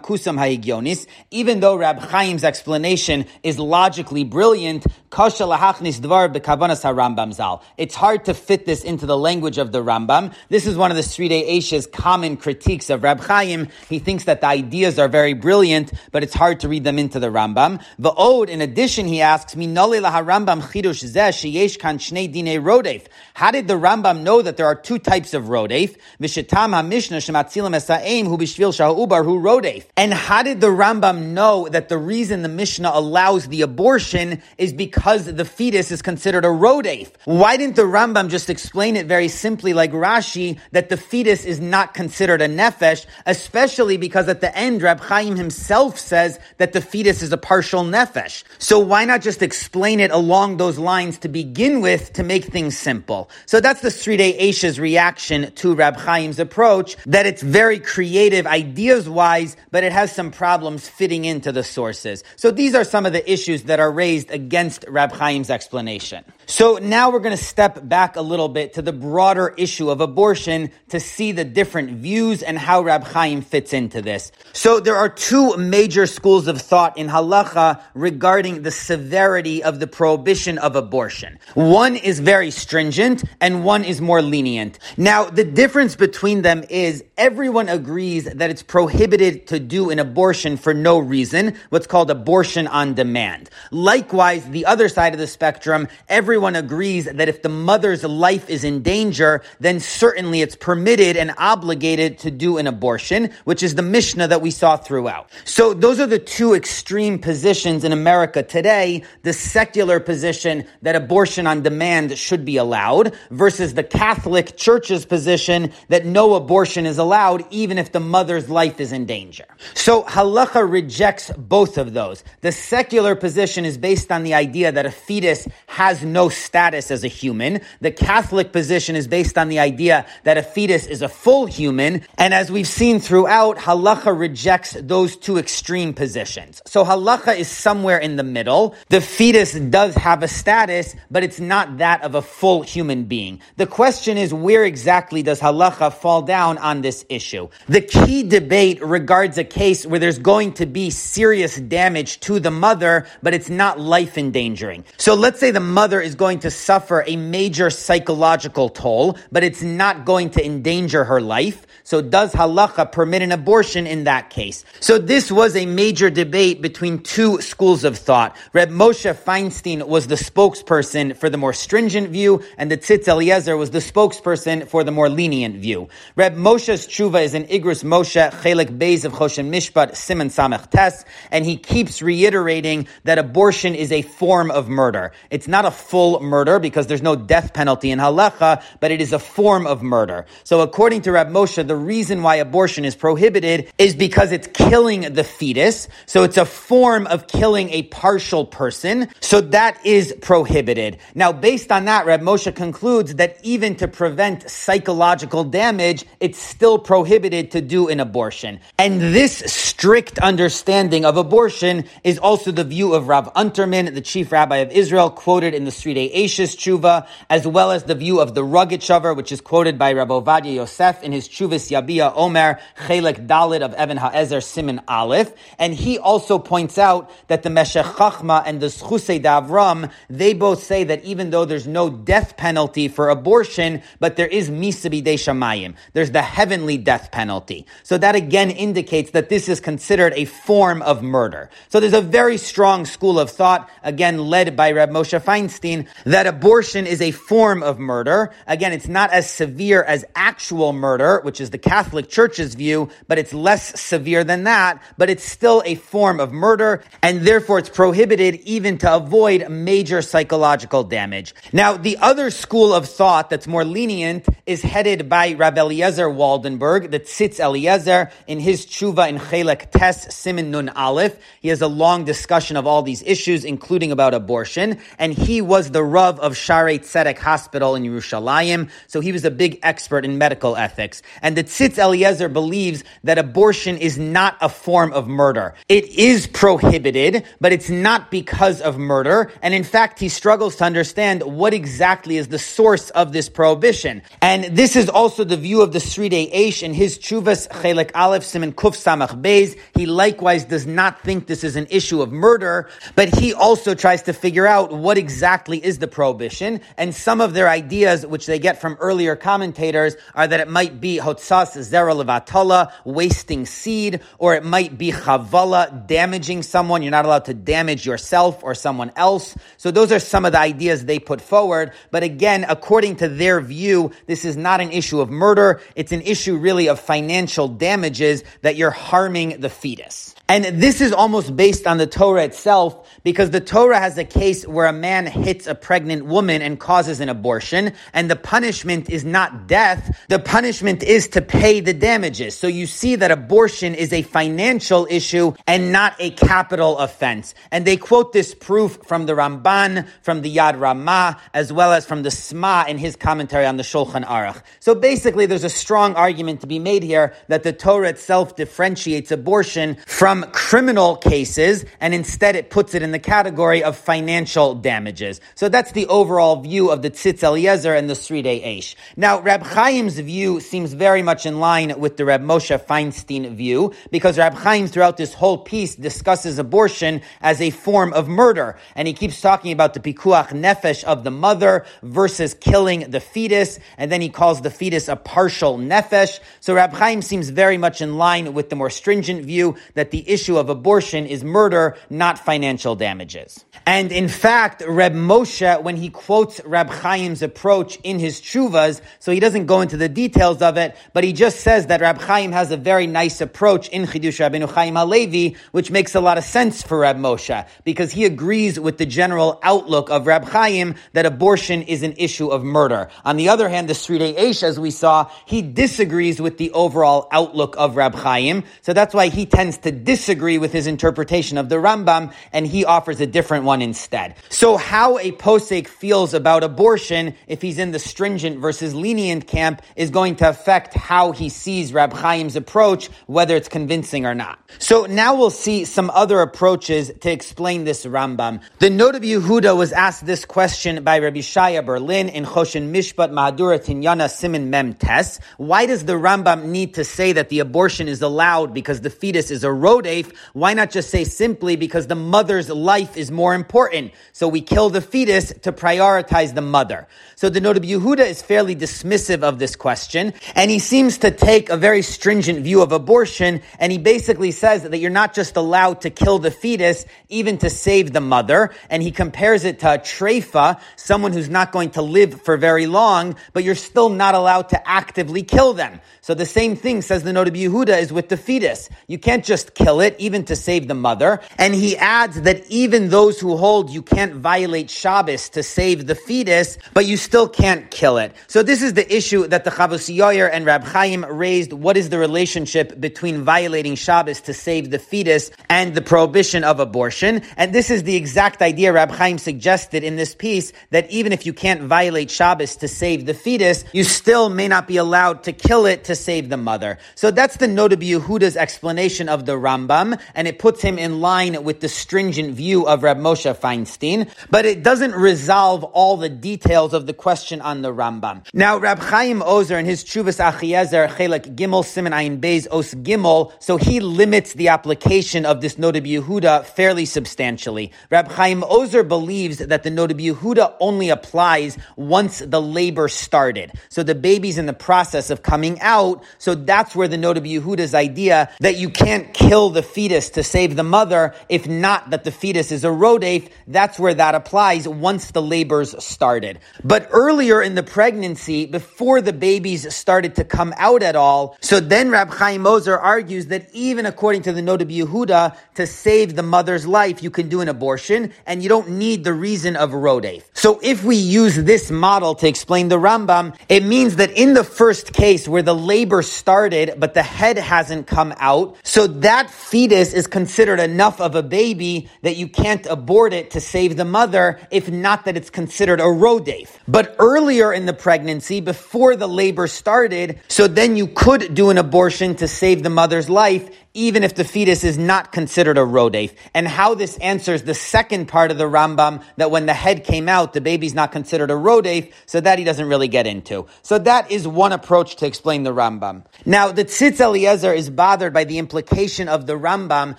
kusam Even though Rab Chaim's explanation is logically brilliant, dvar zal. It's hard to fit this into the language of the Rambam. This is one of the Sridei Eish's common critiques of Rab Chaim. He thinks that the ideas are very brilliant, but it's hard to read them into the Rambam. The Ode, in addition, he asks, laharambam chidush sheyesh kan shnei dine. How did the Rambam know that there are two types of rodef? Vishatam ha-mishnah shematzilim esa'im hu bishvil ubar hu rodef. And how did the Rambam know that the reason the Mishnah allows the abortion is because the fetus is considered a rodef? Why didn't the Rambam just explain it very simply like Rashi that the fetus is not considered a nefesh, especially because at the end Rab Chaim himself says that the fetus is a partial nefesh. So why not just explain it along those lines to begin with to make things simple? So that's the Sridei Eish's reaction to Rab Chaim's approach, that it's very creative ideas wise, but it has some problems fitting into the sources. So these are some of the issues that are raised against Rab Chaim's explanation. So now we're going to step back a little bit to the broader issue of abortion to see the different views and how Rab Chaim fits into this. So there are two major schools of thought in halacha regarding the severity of the prohibition of abortion. One is very stringent and one is more lenient. Now the difference between them is everyone agrees that it's prohibited to do an abortion for no reason, what's called abortion on demand. Likewise, the other side of the spectrum, every everyone agrees that if the mother's life is in danger, then certainly it's permitted and obligated to do an abortion, which is the Mishnah that we saw throughout. So those are the two extreme positions in America today. The secular position that abortion on demand should be allowed versus the Catholic Church's position that no abortion is allowed even if the mother's life is in danger. So halacha rejects both of those. The secular position is based on the idea that a fetus has no status as a human. The Catholic position is based on the idea that a fetus is a full human. And as we've seen throughout, halacha rejects those two extreme positions. So halacha is somewhere in the middle. The fetus does have a status, but it's not that of a full human being. The question is, where exactly does halacha fall down on this issue? The key debate regards a case where there's going to be serious damage to the mother, but it's not life endangering. So let's say the mother is going to suffer a major psychological toll, but it's not going to endanger her life. So does halacha permit an abortion in that case? So this was a major debate between two schools of thought. Reb Moshe Feinstein was the spokesperson for the more stringent view, and the Tzitz Eliezer was the spokesperson for the more lenient view. Reb Moshe's tshuva is in Igros Moshe, Chelik Beis of Choshen Mishpat, Simon Samech Tes, and he keeps reiterating that abortion is a form of murder. It's not a full murder because there's no death penalty in halacha, but it is a form of murder. So according to Rab Moshe, the reason why abortion is prohibited is because it's killing the fetus. So it's a form of killing a partial person. So that is prohibited. Now, based on that, Rab Moshe concludes that even to prevent psychological damage, it's still prohibited to do an abortion. And this strict understanding of abortion is also the view of Rav Unterman, the chief rabbi of Israel, quoted in the Sridei Eish's tshuva, as well as the view of the Rogatchover, which is quoted by Rabbi Ovadia Yosef in his Chuvas Yabia Omer, Chelek Dalit of Even Ha'ezer Simon Aleph. And he also points out that the Meshech Chachma and the Schusei Davram, they both say that even though there's no death penalty for abortion, but there is Misabi De Shamayim. There's the heavenly death penalty. So that again indicates that this is considered a form of murder. So there's a very strong school of thought, again led by Reb Moshe Feinstein, that abortion is a form of murder. Again, it's not as severe as actual murder, which is the Catholic Church's view, but it's less severe than that, but it's still a form of murder, and therefore it's prohibited even to avoid major psychological damage. Now, the other school of thought that's more lenient is headed by Rabbi Eliezer Waldenberg, the Tzitz Eliezer, in his tshuva in Chelek Tes Simin Nun Aleph. He has a long discussion of all these issues, including about abortion, and he was the Rav of Sharei Tzedek Hospital in Yerushalayim, so he was a big expert in medical ethics. And the Tzitz Eliezer believes that abortion is not a form of murder. It is prohibited, but it's not because of murder, and in fact, he struggles to understand what exactly is the source of this prohibition. And this is also the view of the Sridei Eish in his Chuvas Chelek Aleph Simon Kuf Samach Beis. He likewise does not think this is an issue of murder, but he also tries to figure out what exactly is the prohibition. And some of their ideas, which they get from earlier commentators, are that it might be hotzas zera levatala, wasting seed, or it might be chavala, damaging someone. You're not allowed to damage yourself or someone else. So those are some of the ideas they put forward. But again, according to their view, this is not an issue of murder. It's an issue really of financial damages that you're harming the fetus. And this is almost based on the Torah itself because the Torah has a case where a man hits a pregnant woman and causes an abortion and the punishment is not death. The punishment is to pay the damages. So you see that abortion is a financial issue and not a capital offense. And they quote this proof from the Ramban, from the Yad Ramah, as well as from the Sma in his commentary on the Shulchan Aruch. So basically there's a strong argument to be made here that the Torah itself differentiates abortion from criminal cases, and instead it puts it in the category of financial damages. So that's the overall view of the Tzitz Eliezer and the Sridei Eish. Now, Rab Chaim's view seems very much in line with the Rab Moshe Feinstein view, because Rab Chaim throughout this whole piece discusses abortion as a form of murder, and he keeps talking about the pikuach nefesh of the mother versus killing the fetus, and then he calls the fetus a partial nefesh. So Rab Chaim seems very much in line with the more stringent view that the issue of abortion is murder, not financial damages. And in fact, Reb Moshe, when he quotes Reb Chaim's approach in his chuvas, so he doesn't go into the details of it, but he just says that Reb Chaim has a very nice approach in Chidush Rabbeinu Chaim Halevi, which makes a lot of sense for Reb Moshe, because he agrees with the general outlook of Reb Chaim that abortion is an issue of murder. On the other hand, the Sridei Eish, as we saw, he disagrees with the overall outlook of Reb Chaim, so that's why he tends to disagree with his interpretation of the Rambam, and he offers a different one instead. So how a posek feels about abortion, if he's in the stringent versus lenient camp, is going to affect how he sees Reb Chaim's approach, whether it's convincing or not. So now we'll see some other approaches to explain this Rambam. The Noda B'Yehuda was asked this question by Rabbi Shaya Berlin in Choshen Mishpat Mahadura Tinyana Simin Mem Tes. Why does the Rambam need to say that the abortion is allowed because the fetus is a rodef? Why not just say simply because the mother's life is more important? So we kill the fetus to prioritize the mother. So the Noda B'Yehuda is fairly dismissive of this question, and he seems to take a very stringent view of abortion, and he basically says that you're not just allowed to kill the fetus, even to save the mother, and he compares it to a treifa, someone who's not going to live for very long, but you're still not allowed to actively kill them. So the same thing, says the Noda B'Yehuda, is with the fetus. You can't just kill it, even to save the mother. And he adds that even those who hold you can't violate Shabbos to save the fetus, but you still can't kill it. So this is the issue that the Chavos Yair and Rab Chaim raised. What is the relationship between violating Shabbos to save the fetus and the prohibition of abortion? And this is the exact idea Rab Chaim suggested in this piece that even if you can't violate Shabbos to save the fetus, you still may not be allowed to kill it to save the mother. So that's the Noda B'Yehuda's explanation of the Rambam, and it puts him in line with the stringent view of Rab Moshe Feinstein, but it doesn't resolve all the details of the question on the Rambam. Now, Rab Chaim Ozer in his Chuvas Achiezer, Chelek Gimel Simon Ayin Beis Os Gimel, so he limits the application of this Noda B'Yehuda fairly substantially. Rab Chaim Ozer believes that the Noda B'Yehuda only applies once the labor started. So the baby's in the process of coming out, so that's where the Noda B'Yehuda's idea that you can't kill the fetus to save the mother, if not that the fetus is a rodef, that's where that applies once the labors started. But earlier in the pregnancy, before the babies started to come out at all, so then Rab Chaim Ozer argues that even according to the Noda B'Yehuda, to save the mother's life, you can do an abortion, and you don't need the reason of rodef. So if we use this model to explain the Rambam, it means that in the first case where the labor started, but the head hasn't come out, so that fetus is considered enough of a baby that you can't abort it to save the mother, if not that it's considered a rodef. But earlier in the pregnancy, before the labor started, so then you could do an abortion to save the mother's life, even if the fetus is not considered a rodef. And how this answers the second part of the Rambam, that when the head came out, the baby's not considered a rodef, so that he doesn't really get into. So that is one approach to explain the Rambam. Now, the Tzitz Eliezer is bothered by the implication of the Rambam,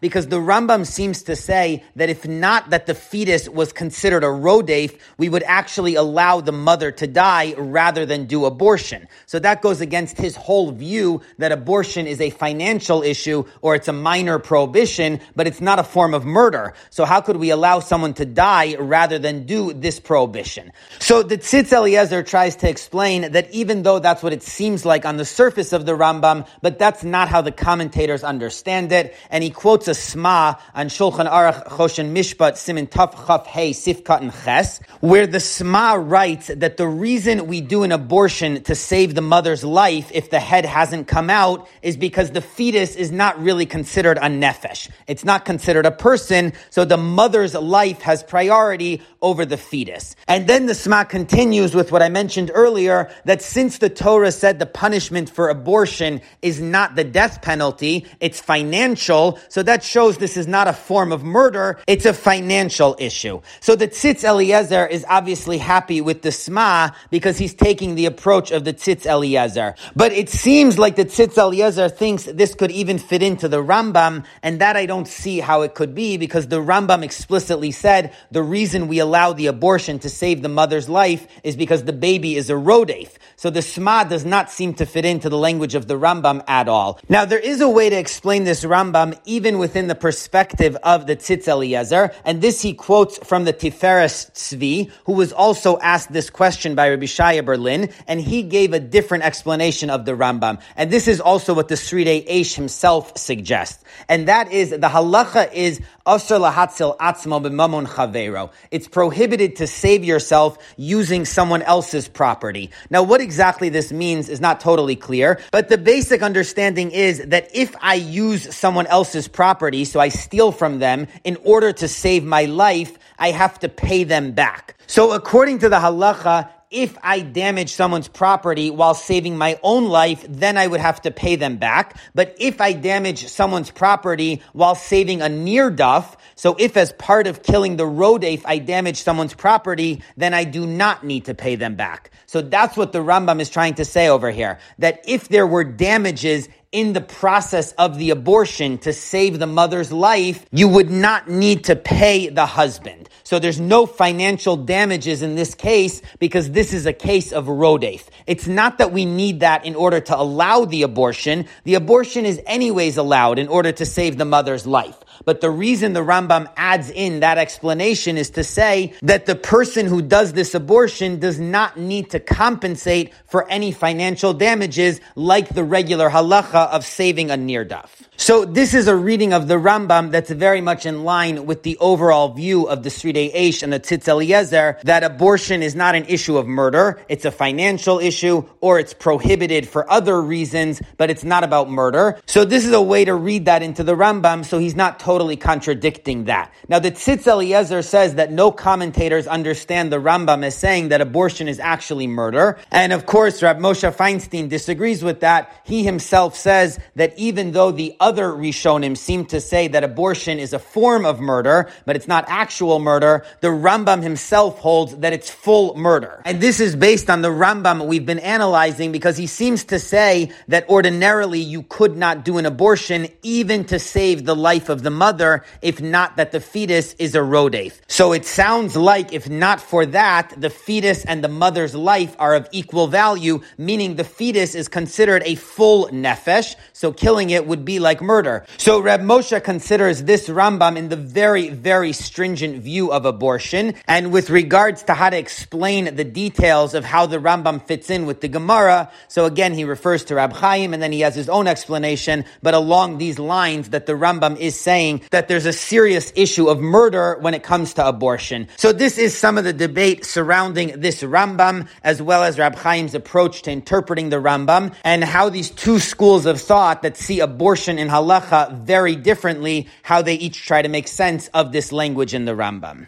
because the Rambam seems to say that if not that the fetus was considered a rodef, we would actually allow the mother to die rather than do abortion. So that goes against his whole view that abortion is a financial issue or it's a minor prohibition, but it's not a form of murder. So how could we allow someone to die rather than do this prohibition? So the Tzitz Eliezer tries to explain that even though that's what it seems like on the surface of the Rambam, but that's not how the commentators understand it. And he quotes a Sma on Shulchan Aruch Choshen Mishpat Simin Taf Chaf Hey Sifkat and Ches, where the Sma writes that the reason we do an abortion to save the mother's life if the head hasn't come out is because the fetus is not really considered a nefesh. It's not considered a person, so the mother's life has priority over the fetus. And then the Sma continues with what I mentioned earlier, that since the Torah said the punishment for abortion is not the death penalty, it's financial, so that shows this is not a form of murder, it's a financial issue. So the Tzitz Eliezer is obviously happy with the Sma because he's taking the approach of the Tzitz Eliezer. But it seems like the Tzitz Eliezer thinks this could even fit into the Rambam, and that I don't see how it could be because the Rambam explicitly said the reason we allow the abortion to save the mother's life is because the baby is a rodef. So the Sma does not seem to fit into the language of the Rambam at all. Now there is a way to explain this Rambam even within the perspective of the Tzitz Eliezer, and this he quotes from the Tiferes Tzvi, who was also asked this question by Rabbi Shaya Berlin, and he gave a different explanation of the Rambam. And this is also what the Sridei Eish himself suggests. And that is, the halacha is Asr lahatzil atzmo b'mamon chavero. It's prohibited to save yourself using someone else's property. Now, what exactly this means is not totally clear, but the basic understanding is that if I use someone else's property, so I steal from them in order to save my life, I have to pay them back. So according to the halacha, if I damage someone's property while saving my own life, then I would have to pay them back. But if I damage someone's property while saving a nirdaf, so if as part of killing the rodef I damage someone's property, then I do not need to pay them back. So that's what the Rambam is trying to say over here. That if there were damages in the process of the abortion to save the mother's life, you would not need to pay the husband. So there's no financial damages in this case because this is a case of rodef. It's not that we need that in order to allow the abortion. The abortion is anyways allowed in order to save the mother's life. But the reason the Rambam adds in that explanation is to say that the person who does this abortion does not need to compensate for any financial damages like the regular halacha of saving a nirdaf. So this is a reading of the Rambam that's very much in line with the overall view of the Sridei Eish and the Tzitz Eliezer that abortion is not an issue of murder. It's a financial issue or it's prohibited for other reasons, but it's not about murder. So this is a way to read that into the Rambam so he's not totally contradicting that. Now the Tzitz Eliezer says that no commentators understand the Rambam as saying that abortion is actually murder. And of course, Rab Moshe Feinstein disagrees with that. He himself says that even though the other Rishonim seem to say that abortion is a form of murder, but it's not actual murder, the Rambam himself holds that it's full murder. And this is based on the Rambam we've been analyzing because he seems to say that ordinarily you could not do an abortion even to save the life of the mother, if not that the fetus is a rodef. So it sounds like if not for that, the fetus and the mother's life are of equal value, meaning the fetus is considered a full nefesh, so killing it would be like murder. So Reb Moshe considers this Rambam in the very, very stringent view of abortion. And with regards to how to explain the details of how the Rambam fits in with the Gemara, so again, he refers to Rab Chaim and then he has his own explanation, but along these lines that the Rambam is saying that there's a serious issue of murder when it comes to abortion. So this is some of the debate surrounding this Rambam, as well as Rab Chaim's approach to interpreting the Rambam, and how these two schools of thought that see abortion in halacha very differently, how they each try to make sense of this language in the Rambam.